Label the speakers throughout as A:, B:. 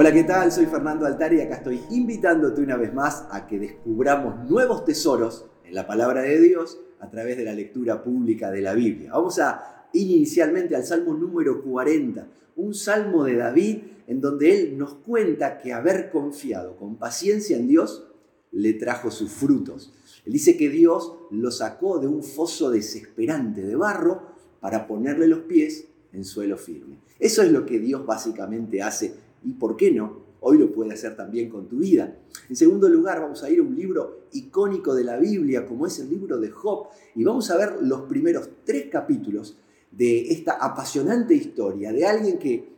A: Hola, ¿qué tal? Soy Fernando Altari y acá estoy invitándote una vez más a que descubramos nuevos tesoros en la palabra de Dios a través de la lectura pública de la Biblia. Vamos a inicialmente al Salmo número 40, un salmo de David en donde él nos cuenta que haber confiado con paciencia en Dios le trajo sus frutos. Él dice que Dios lo sacó de un foso desesperante de barro para ponerle los pies en suelo firme. Eso es lo que Dios básicamente hace y, ¿por qué no? Hoy lo puede hacer también con tu vida. En segundo lugar, vamos a ir a un libro icónico de la Biblia, como es el libro de Job, y vamos a ver los primeros tres capítulos de esta apasionante historia de alguien que,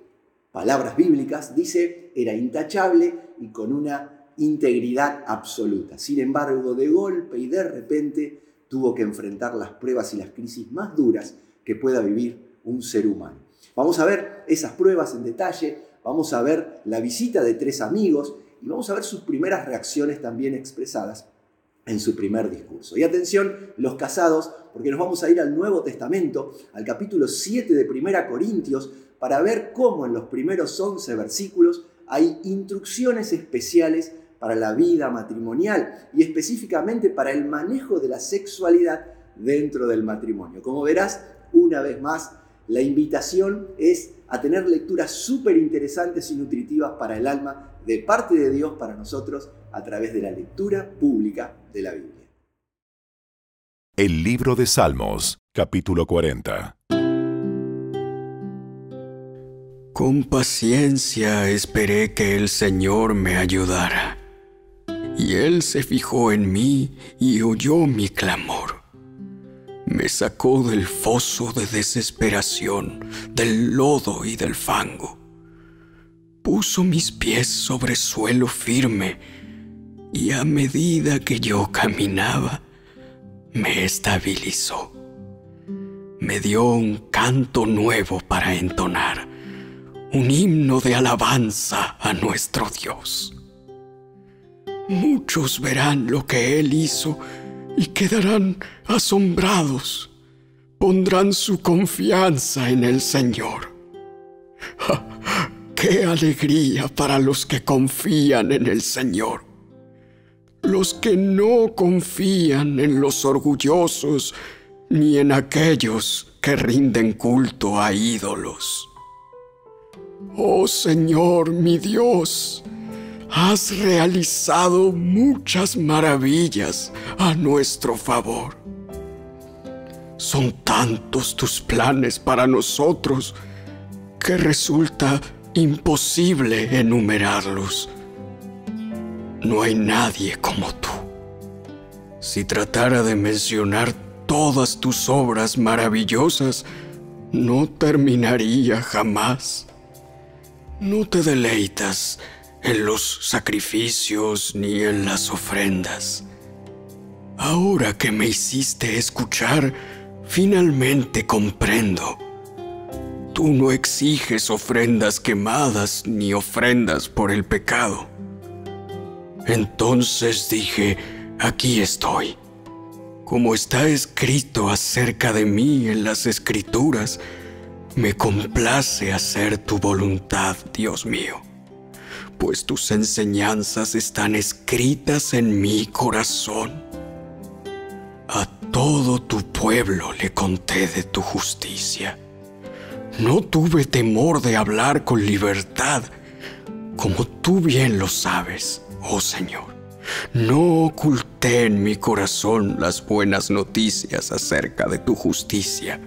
A: palabras bíblicas, dice era intachable y con una integridad absoluta. Sin embargo, de golpe y de repente tuvo que enfrentar las pruebas y las crisis más duras que pueda vivir un ser humano. Vamos a ver esas pruebas en detalle, vamos a ver la visita de tres amigos y vamos a ver sus primeras reacciones también expresadas en su primer discurso. Y atención, los casados, porque nos vamos a ir al Nuevo Testamento, al capítulo 7 de Primera Corintios, para ver cómo en los primeros 11 versículos hay instrucciones especiales para la vida matrimonial y específicamente para el manejo de la sexualidad dentro del matrimonio. Como verás, una vez más, la invitación es a tener lecturas súper interesantes y nutritivas para el alma de parte de Dios para nosotros a través de la lectura pública de la Biblia.
B: El libro de Salmos, capítulo 40.
C: Con paciencia esperé que el Señor me ayudara, y Él se fijó en mí y oyó mi clamor me sacó del foso de desesperación, del lodo y del fango. Puso mis pies sobre suelo firme y a medida que yo caminaba, me estabilizó. Me dio un canto nuevo para entonar, un himno de alabanza a nuestro Dios. Muchos verán lo que Él hizo y quedarán asombrados. Pondrán su confianza en el Señor. ¡Qué alegría para los que confían en el Señor! Los que no confían en los orgullosos ni en aquellos que rinden culto a ídolos. Oh Señor mi Dios, has realizado muchas maravillas a nuestro favor. Son tantos tus planes para nosotros que resulta imposible enumerarlos. No hay nadie como tú. Si tratara de mencionar todas tus obras maravillosas, no terminaría jamás. No te deleitas en los sacrificios ni en las ofrendas. Ahora que me hiciste escuchar, finalmente comprendo. Tú no exiges ofrendas quemadas ni ofrendas por el pecado. Entonces dije, aquí estoy. Como está escrito acerca de mí en las escrituras, me complace hacer tu voluntad, Dios mío pues tus enseñanzas están escritas en mi corazón. A todo tu pueblo le conté de tu justicia. No tuve temor de hablar con libertad, como tú bien lo sabes, oh Señor. No oculté en mi corazón las buenas noticias acerca de tu justicia.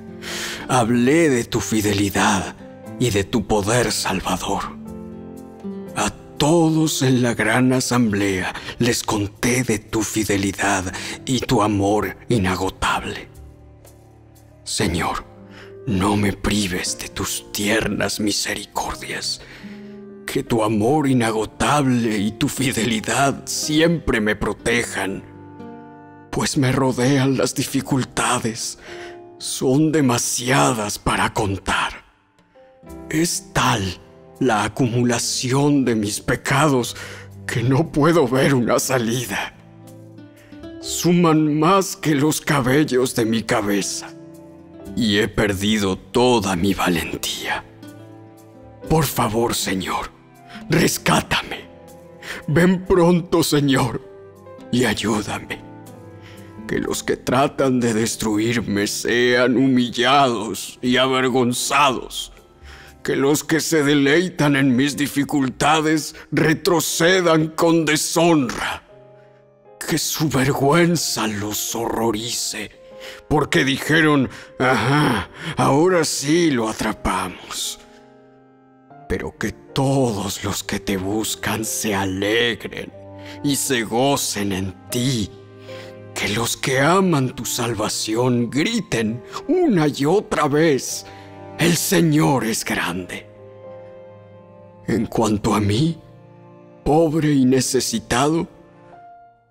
C: Hablé de tu fidelidad y de tu poder salvador todos en la gran asamblea les conté de tu fidelidad y tu amor inagotable. Señor, no me prives de tus tiernas misericordias, que tu amor inagotable y tu fidelidad siempre me protejan, pues me rodean las dificultades, son demasiadas para contar. Es tal la acumulación de mis pecados que no puedo ver una salida. Suman más que los cabellos de mi cabeza y he perdido toda mi valentía. Por favor, Señor, rescátame. Ven pronto, Señor, y ayúdame. Que los que tratan de destruirme sean humillados y avergonzados. Que los que se deleitan en mis dificultades retrocedan con deshonra. Que su vergüenza los horrorice. Porque dijeron, ajá, ahora sí lo atrapamos pero que todos los que te buscan se alegren y se gocen en ti. Que los que aman tu salvación griten una y otra vez, el Señor es grande. En cuanto a mí, pobre y necesitado,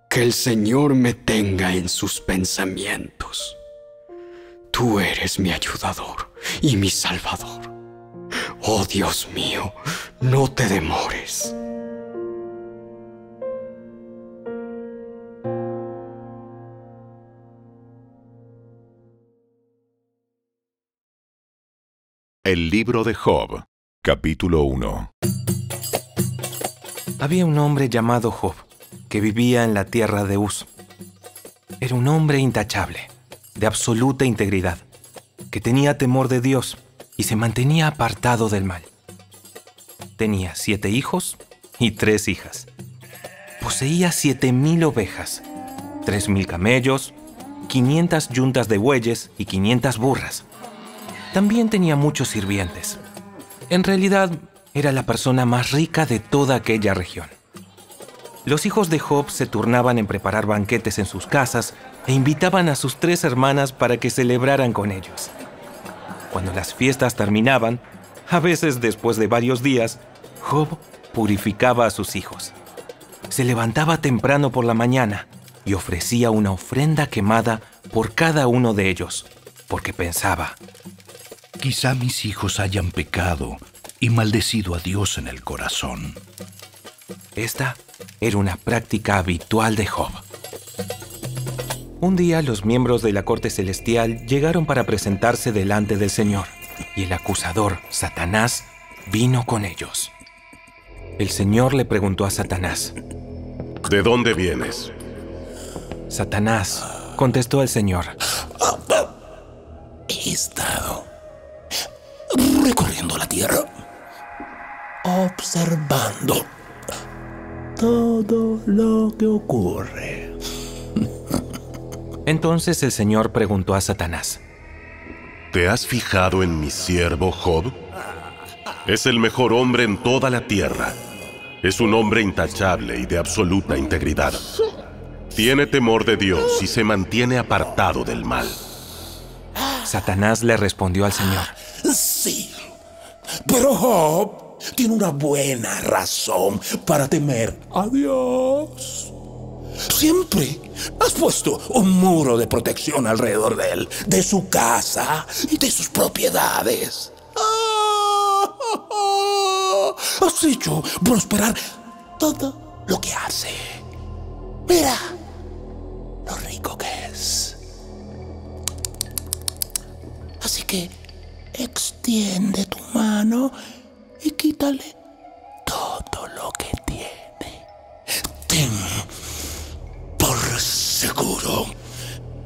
C: que el Señor me tenga en sus pensamientos. Tú eres mi ayudador y mi salvador. Oh Dios mío, no te demores.
B: El libro de Job, capítulo 1.
D: Había un hombre llamado Job, que vivía en la tierra de Uz. Era un hombre intachable, de absoluta integridad, que tenía temor de Dios y se mantenía apartado del mal. Tenía siete hijos y tres hijas. Poseía siete mil ovejas, tres mil camellos, quinientas yuntas de bueyes y quinientas burras. También tenía muchos sirvientes. En realidad, era la persona más rica de toda aquella región. Los hijos de Job se turnaban en preparar banquetes en sus casas e invitaban a sus tres hermanas para que celebraran con ellos. Cuando las fiestas terminaban, a veces después de varios días, Job purificaba a sus hijos. Se levantaba temprano por la mañana y ofrecía una ofrenda quemada por cada uno de ellos, porque pensaba,
E: Quizá mis hijos hayan pecado y maldecido a Dios en el corazón.
D: Esta era una práctica habitual de Job. Un día los miembros de la corte celestial llegaron para presentarse delante del Señor, y el acusador, Satanás, vino con ellos. El Señor le preguntó a Satanás,
B: ¿De dónde vienes?
D: Satanás, contestó el Señor,
E: observando todo lo que ocurre.
D: Entonces el Señor preguntó a Satanás,
B: ¿Te has fijado en mi siervo Job? Es el mejor hombre en toda la tierra. Es un hombre intachable y de absoluta integridad. Tiene temor de Dios y se mantiene apartado del mal.
D: Satanás le respondió al Señor,
E: Sí, pero Job tiene una buena razón para temer a Dios. Siempre has puesto un muro de protección alrededor de él, de su casa y de sus propiedades. Has hecho prosperar todo lo que hace. Mira lo rico que es. Así que extiende tu mano y quítale todo lo que tiene. Ten por seguro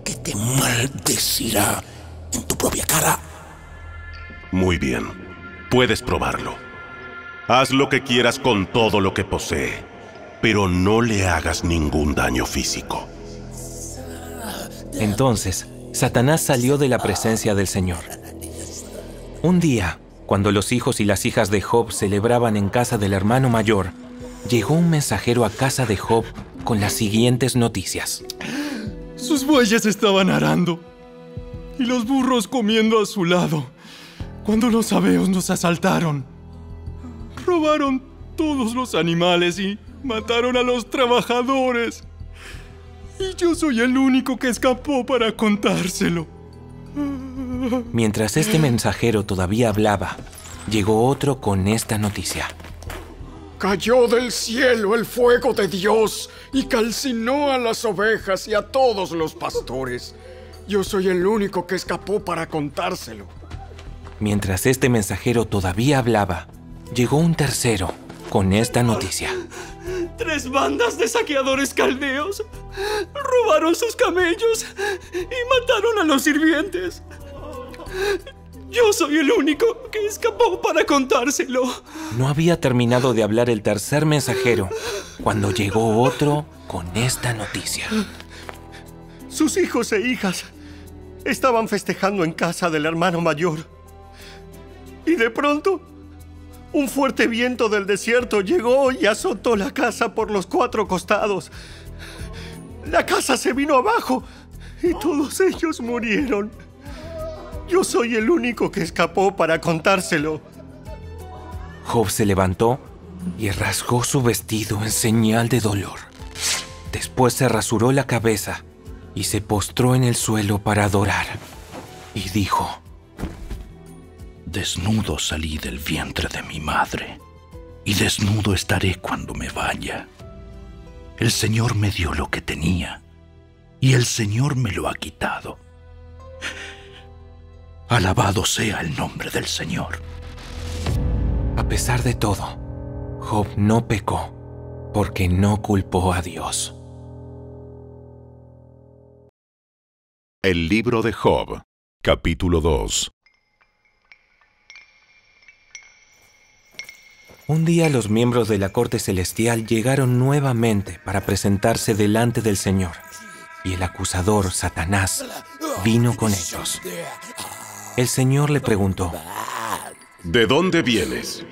E: que te maldecirá en tu propia cara.
B: Muy bien, puedes probarlo. Haz lo que quieras con todo lo que posee, pero no le hagas ningún daño físico.
D: Entonces, Satanás salió de la presencia del Señor. Un día, cuando los hijos y las hijas de Job celebraban en casa del hermano mayor, llegó un mensajero a casa de Job con las siguientes noticias.
F: Sus bueyes estaban arando y los burros comiendo a su lado cuando los abeos nos asaltaron. Robaron todos los animales y mataron a los trabajadores. Y yo soy el único que escapó para contárselo.
D: Mientras este mensajero todavía hablaba, llegó otro con esta noticia.
C: Cayó del cielo el fuego de Dios y calcinó a las ovejas y a todos los pastores. Yo soy el único que escapó para contárselo.
D: Mientras este mensajero todavía hablaba, llegó un tercero con esta noticia.
C: Tres bandas de saqueadores caldeos robaron sus camellos y mataron a los sirvientes. Yo soy el único que escapó para contárselo.
D: No había terminado de hablar el tercer mensajero cuando llegó otro con esta noticia.
G: Sus hijos e hijas estaban festejando en casa del hermano mayor. Y de pronto, un fuerte viento del desierto llegó y azotó la casa por los cuatro costados. La casa se vino abajo y todos ellos murieron. Yo soy el único que escapó para contárselo.
D: Job se levantó y rasgó su vestido en señal de dolor. Después se rasuró la cabeza y se postró en el suelo para adorar. Y dijo,
H: Desnudo salí del vientre de mi madre, y desnudo estaré cuando me vaya. El Señor me dio lo que tenía, y el Señor me lo ha quitado. Alabado sea el nombre del Señor.
D: A pesar de todo, Job no pecó porque no culpó a Dios.
B: El libro de Job, capítulo 2.
D: Un día los miembros de la corte celestial llegaron nuevamente para presentarse delante del Señor, y el acusador, Satanás, vino con ellos. El Señor le preguntó,
B: ¿De dónde vienes?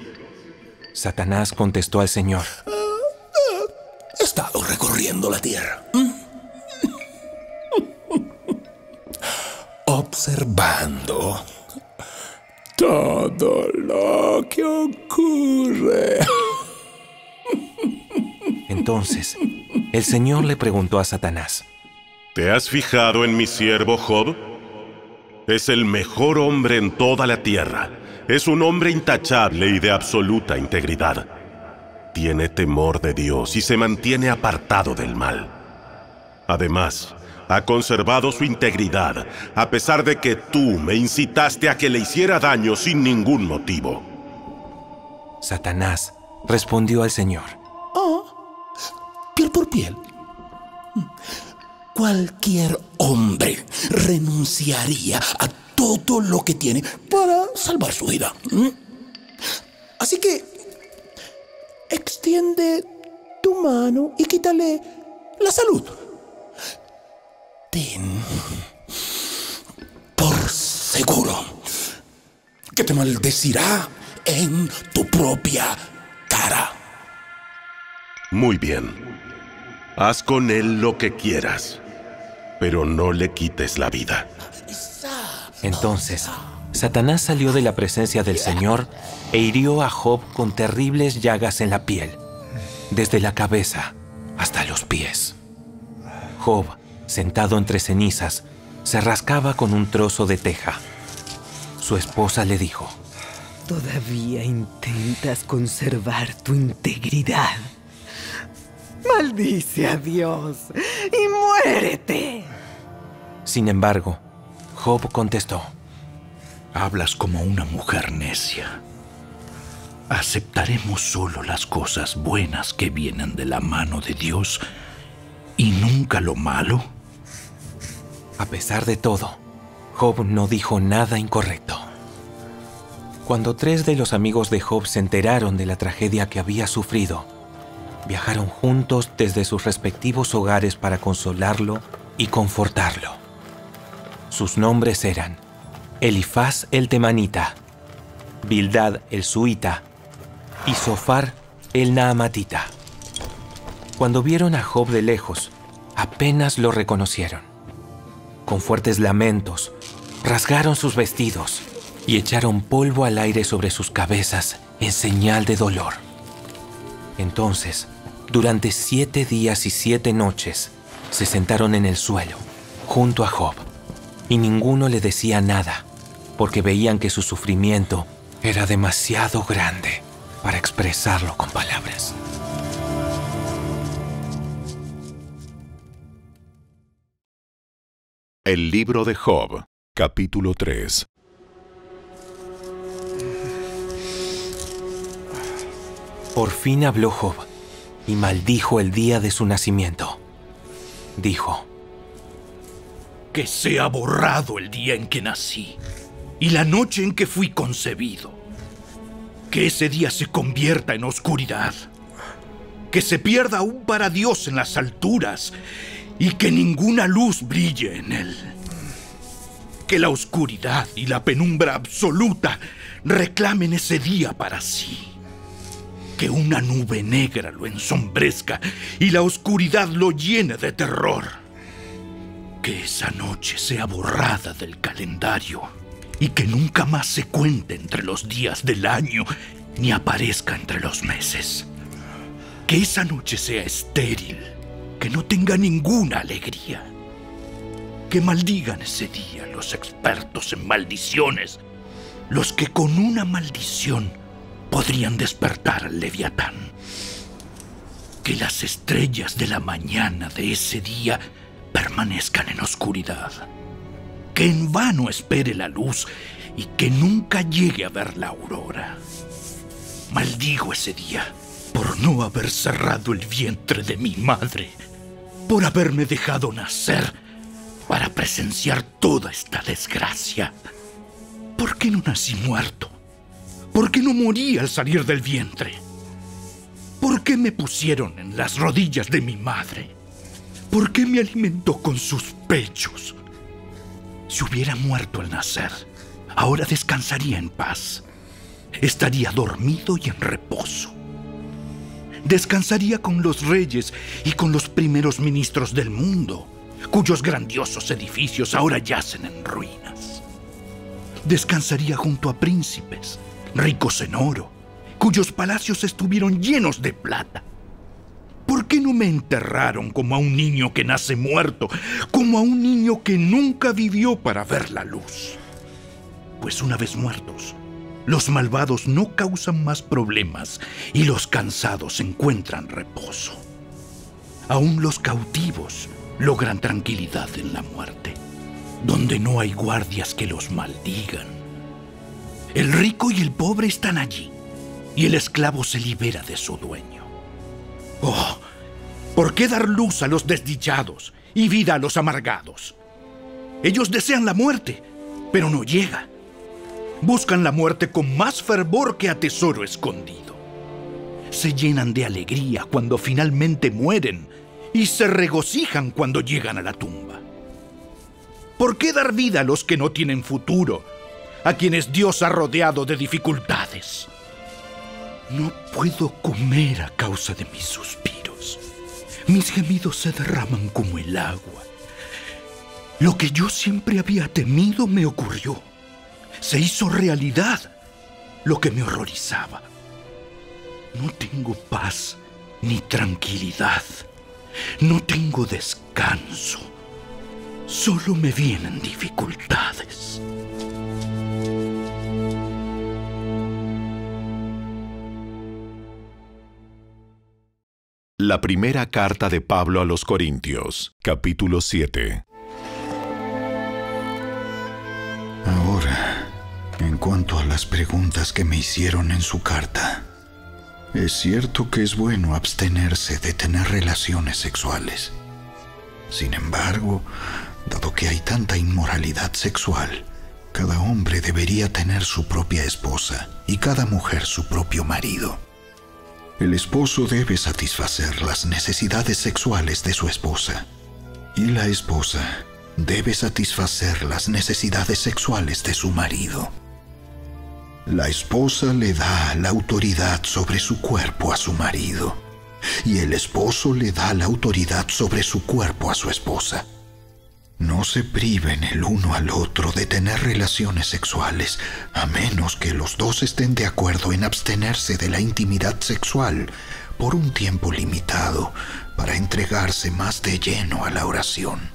D: Satanás contestó al Señor,
E: He estado recorriendo la tierra. Observando todo lo que ocurre.
D: Entonces, el Señor le preguntó a Satanás,
B: ¿Te has fijado en mi siervo Job? Es el mejor hombre en toda la tierra. Es un hombre intachable y de absoluta integridad. Tiene temor de Dios y se mantiene apartado del mal. Además, ha conservado su integridad, a pesar de que tú me incitaste a que le hiciera daño sin ningún motivo.
D: Satanás respondió al Señor,
E: piel por piel. Cualquier hombre renunciaría a todo lo que tiene para salvar su vida. ¿Mm? Así que extiende tu mano y quítale la salud. Ten por seguro que te maldecirá en tu propia cara.
B: Muy bien. Haz con él lo que quieras, pero no le quites la vida.
D: Entonces, Satanás salió de la presencia del Señor e hirió a Job con terribles llagas en la piel, desde la cabeza hasta los pies. Job, sentado entre cenizas, se rascaba con un trozo de teja. Su esposa le dijo,
I: Todavía intentas conservar tu integridad. Maldice a Dios y muérete.
D: Sin embargo, Job contestó,
H: Hablas como una mujer necia. Aceptaremos solo las cosas buenas que vienen de la mano de Dios y nunca lo malo.
D: A pesar de todo, Job no dijo nada incorrecto. Cuando tres de los amigos de Job se enteraron de la tragedia que había sufrido, viajaron juntos desde sus respectivos hogares para consolarlo y confortarlo. Sus nombres eran Elifaz el temanita, Bildad el suita y Sofar el naamatita. Cuando vieron a Job de lejos, apenas lo reconocieron. Con fuertes lamentos, rasgaron sus vestidos y echaron polvo al aire sobre sus cabezas en señal de dolor. Entonces, durante siete días y siete noches, se sentaron en el suelo, junto a Job, y ninguno le decía nada, porque veían que su sufrimiento era demasiado grande para expresarlo con palabras.
B: El libro de Job, capítulo 3.
D: Por fin habló Job y maldijo el día de su nacimiento. Dijo,
H: Que sea borrado el día en que nací y la noche en que fui concebido. Que ese día se convierta en oscuridad. Que se pierda aún para Dios en las alturas y que ninguna luz brille en él. Que la oscuridad y la penumbra absoluta reclamen ese día para sí. Que una nube negra lo ensombrezca y la oscuridad lo llene de terror. Que esa noche sea borrada del calendario y que nunca más se cuente entre los días del año ni aparezca entre los meses. Que esa noche sea estéril, que no tenga ninguna alegría. Que maldigan ese día los expertos en maldiciones, los que con una maldición podrían despertar al leviatán. Que las estrellas de la mañana de ese día permanezcan en oscuridad que en vano espere la luz y que nunca llegue a ver la aurora. Maldigo ese día por no haber cerrado el vientre de mi madre, por haberme dejado nacer para presenciar toda esta desgracia. ¿Por qué no nací muerto? ¿Por qué no morí al salir del vientre? ¿Por qué me pusieron en las rodillas de mi madre? ¿Por qué me alimentó con sus pechos? Si hubiera muerto al nacer, ahora descansaría en paz. Estaría dormido y en reposo. Descansaría con los reyes y con los primeros ministros del mundo, cuyos grandiosos edificios ahora yacen en ruinas. Descansaría junto a príncipes, ricos en oro, cuyos palacios estuvieron llenos de plata. ¿Por qué no me enterraron como a un niño que nace muerto, como a un niño que nunca vivió para ver la luz? Pues una vez muertos, los malvados no causan más problemas y los cansados encuentran reposo. Aún los cautivos logran tranquilidad en la muerte, donde no hay guardias que los maldigan. El rico y el pobre están allí, y el esclavo se libera de su dueño. Oh, ¿por qué dar luz a los desdichados y vida a los amargados? Ellos desean la muerte, pero no llega. Buscan la muerte con más fervor que a tesoro escondido. Se llenan de alegría cuando finalmente mueren y se regocijan cuando llegan a la tumba. ¿Por qué dar vida a los que no tienen futuro, a quienes Dios ha rodeado de dificultades? No puedo comer a causa de mis suspiros. Mis gemidos se derraman como el agua. Lo que yo siempre había temido me ocurrió. Se hizo realidad lo que me horrorizaba. No tengo paz ni tranquilidad. No tengo descanso. Solo me vienen dificultades.
B: La primera carta de Pablo a los Corintios, capítulo 7.
J: Ahora, en cuanto a las preguntas que me hicieron en su carta, es cierto que es bueno abstenerse de tener relaciones sexuales. Sin embargo, dado que hay tanta inmoralidad sexual, cada hombre debería tener su propia esposa y cada mujer su propio marido. El esposo debe satisfacer las necesidades sexuales de su esposa y la esposa debe satisfacer las necesidades sexuales de su marido. La esposa le da la autoridad sobre su cuerpo a su marido y el esposo le da la autoridad sobre su cuerpo a su esposa. No se priven el uno al otro de tener relaciones sexuales, a menos que los dos estén de acuerdo en abstenerse de la intimidad sexual por un tiempo limitado para entregarse más de lleno a la oración.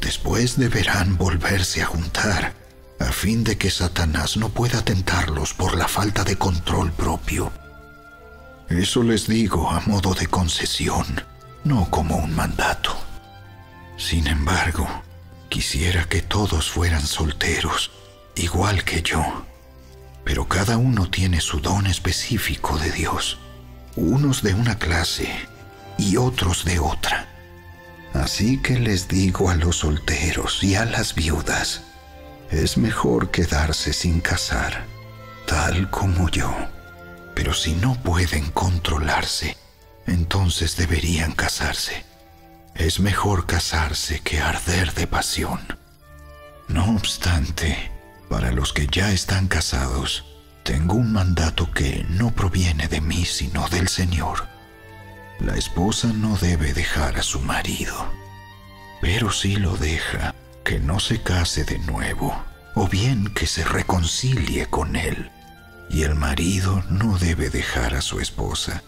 J: Después deberán volverse a juntar, a fin de que Satanás no pueda tentarlos por la falta de control propio. Eso les digo a modo de concesión, no como un mandato. Sin embargo, quisiera que todos fueran solteros, igual que yo. Pero cada uno tiene su don específico de Dios. unos de una clase y otros de otra. Así que les digo a los solteros y a las viudas, es mejor quedarse sin casar, tal como yo. Pero si no pueden controlarse, entonces deberían casarse. Es mejor casarse que arder de pasión. No obstante, para los que ya están casados, tengo un mandato que no proviene de mí sino del Señor. La esposa no debe dejar a su marido, pero si lo deja, que no se case de nuevo, o bien que se reconcilie con él. Y el marido no debe dejar a su esposa,